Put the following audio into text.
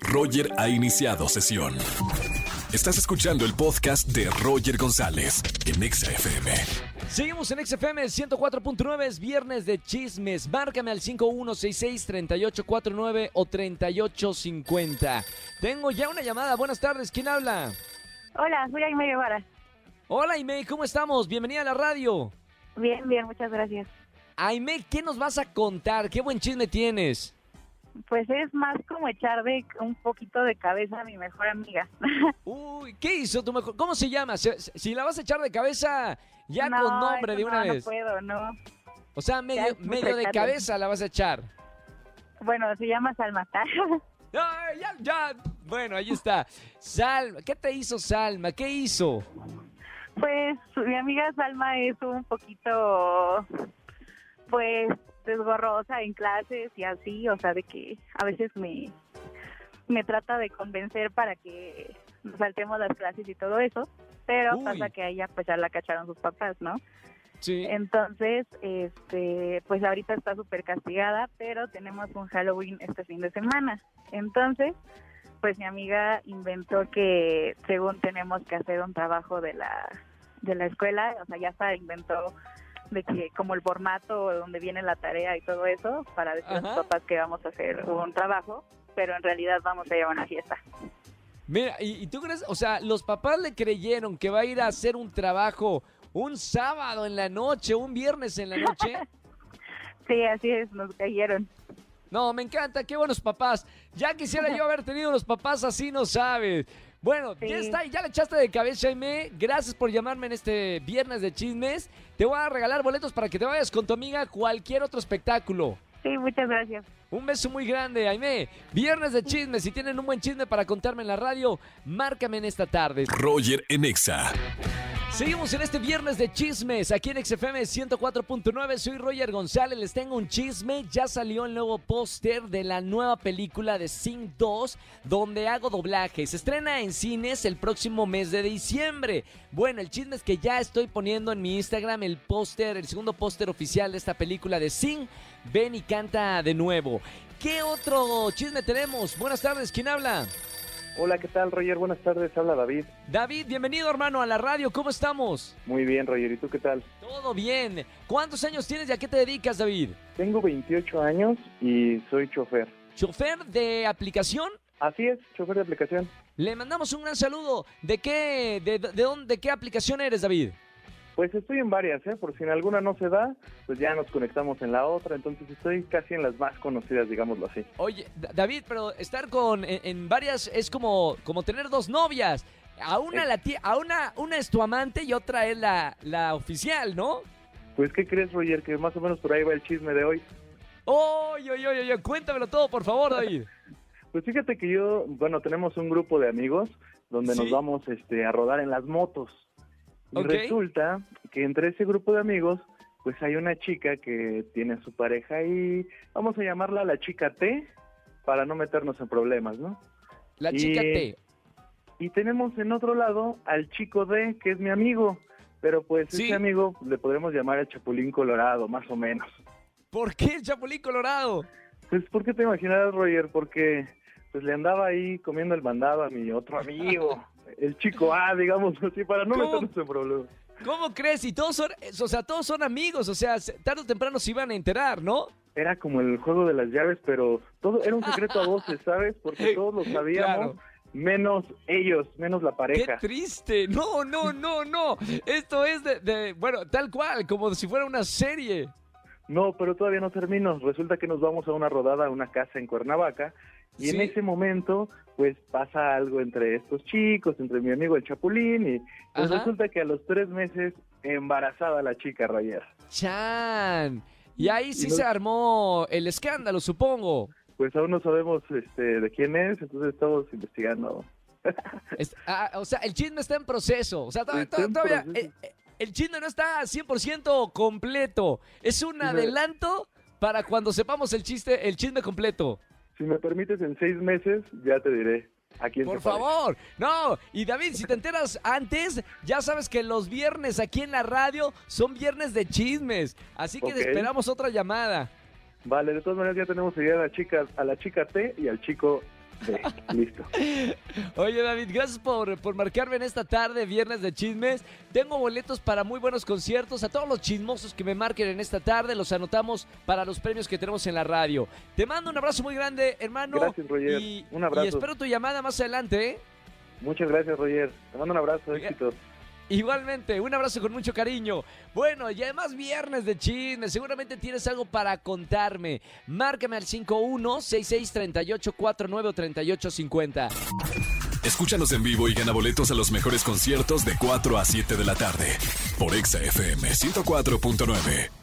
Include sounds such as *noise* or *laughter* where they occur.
Roger ha iniciado sesión. Estás escuchando el podcast de Roger González en Exa FM. Seguimos en XFM 104.9, es viernes de chismes. Márcame al 5166-3849 o 3850. Tengo ya una llamada. Buenas tardes, ¿quién habla? Hola, soy Aime Guevara. Hola, Aime, ¿cómo estamos? Bienvenida a la radio. Bien, bien, muchas gracias. Aime, ¿qué nos vas a contar? ¿Qué buen chisme tienes? Pues es más como echar de un poquito de cabeza a mi mejor amiga. *laughs* Uy, ¿qué hizo tu mejor? ¿Cómo se llama? Si, si la vas a echar de cabeza, ya No, con nombre eso de una no, vez. No puedo, no. O sea, medio, medio de cabeza la vas a echar. Bueno, se llama Salma. *laughs* Ay, ya, ya. Bueno, ahí está. Salma, ¿qué te hizo Salma? ¿Qué hizo? pues mi amiga Salma es un poquito, pues, desgorrosa en clases y así, o sea, de que a veces me, me trata de convencer para que saltemos las clases y todo eso, pero Uy. pasa que a ella pues ya la cacharon sus papás, ¿no? Sí. Entonces, este, pues ahorita está súper castigada, pero tenemos un Halloween este fin de semana. Entonces, pues mi amiga inventó que según tenemos que hacer un trabajo de la de la escuela, o sea, ya se inventó de que como el formato donde viene la tarea y todo eso para decir a los papás que vamos a hacer un trabajo, pero en realidad vamos a ir a una fiesta. Mira, ¿y, y tú crees? O sea, los papás le creyeron que va a ir a hacer un trabajo un sábado en la noche, un viernes en la noche. *laughs* Sí, así es, nos cayeron. No, me encanta, qué buenos papás. Ya quisiera yo haber tenido los papás así, no sabes. Bueno, ya está, ya le echaste de cabeza, Aime. Gracias por llamarme en este viernes de chismes. Te voy a regalar boletos para que te vayas con tu amiga a cualquier otro espectáculo. Sí, muchas gracias. Un beso muy grande, Aime. Viernes de chismes. Si tienen un buen chisme para contarme en la radio, márcame en esta tarde. Roger en Exa. Seguimos en este viernes de chismes aquí en XFM 104.9. Soy Roger González. Les tengo un chisme. Ya salió el nuevo póster de la nueva película de Sing 2, donde hago doblaje. Se estrena en cines el próximo mes de diciembre. Bueno, el chisme es que ya estoy poniendo en mi Instagram el póster, el segundo póster oficial de esta película de Sing. Ven y canta de nuevo. ¿Qué otro chisme tenemos? Buenas tardes, ¿quién habla? Hola, ¿qué tal, Roger? Buenas tardes, habla David. David, bienvenido hermano a la radio. ¿Cómo estamos? Muy bien, Roger, ¿y tú qué tal? Todo bien. ¿Cuántos años tienes y a qué te dedicas, David? Tengo 28 años y soy chofer. ¿Chofer de aplicación? Así es, chofer de aplicación. Le mandamos un gran saludo. ¿De qué, de, de dónde, de qué aplicación eres, David? Pues estoy en varias, ¿eh? Por si en alguna no se da, pues ya nos conectamos en la otra, entonces estoy casi en las más conocidas, digámoslo así. Oye, Da- David, pero estar con en, en varias es como, como tener dos novias. A una, la ti- a una, una es tu amante y otra es la, la oficial, ¿no? Pues, ¿qué crees, Roger? Que más o menos por ahí va el chisme de hoy. Oye, oye, oye, oye, cuéntamelo todo, por favor, David. *laughs* Pues fíjate que yo, bueno, tenemos un grupo de amigos donde Sí. nos vamos este, a rodar en las motos. Y resulta que entre ese grupo de amigos, pues hay una chica que tiene a su pareja y vamos a llamarla la chica T para no meternos en problemas, ¿no? La Y- chica T. Y tenemos en otro lado al chico D, que es mi amigo, pero pues Sí. ese amigo le podremos llamar el Chapulín Colorado, más o menos. ¿Por qué el Chapulín Colorado? Pues, ¿por qué te imaginarás, Roger? Porque pues le andaba ahí comiendo el mandado a mi otro amigo, *laughs* el chico A, digamos así, para no ¿Cómo? meternos en problemas. ¿Cómo crees? Y todos son, o sea, todos son amigos, o sea, se- tarde o temprano se iban a enterar, ¿no? Era como el juego de las llaves, pero todo era un secreto a voces, ¿sabes? Porque *laughs* todos lo sabíamos, Claro. menos ellos, menos la ¡Qué pareja. triste! No, no, no, no. Esto es de, de- bueno, tal cual, como si fuera una serie. No, pero todavía no termino. Resulta que nos vamos a una rodada a una casa en Cuernavaca y Sí. en ese momento pues pasa algo entre estos chicos, entre mi amigo el Chapulín y pues Ajá. resulta que a los tres meses embarazada la chica Roger. Chan. Y ahí sí Y no- se armó el escándalo, supongo. Pues aún no sabemos este, de quién es, entonces estamos investigando. *laughs* Es- ah, o sea, el chisme está en proceso. O sea, todavía proceso. eh, eh, el chisme no está 100% completo. Es un adelanto para cuando sepamos el chiste, el chisme completo. Si me permites, en seis meses ya te diré a quién Por favor. No, y David, si te enteras antes, ya sabes que los viernes aquí en la radio son viernes de chismes. Así que esperamos otra llamada. Vale, de todas maneras ya tenemos idea a la chica, a la chica T y al chico Sí, listo. Oye, David, gracias por, por marcarme en esta tarde, viernes de chismes. Tengo boletos para muy buenos conciertos. A todos los chismosos que me marquen en esta tarde, los anotamos para los premios que tenemos en la radio. Te mando un abrazo muy grande, hermano. Gracias, Roger. Y, Un abrazo. y espero tu llamada más adelante, ¿eh? Muchas gracias, Roger. Te mando un abrazo, Oiga. éxitos. Igualmente, un abrazo con mucho cariño. Bueno, y además viernes de chisme, seguramente tienes algo para contarme. Márcame al 516638493850. Escúchanos en vivo y gana boletos a los mejores conciertos de 4 a 7 de la tarde por Exa FM 104.9.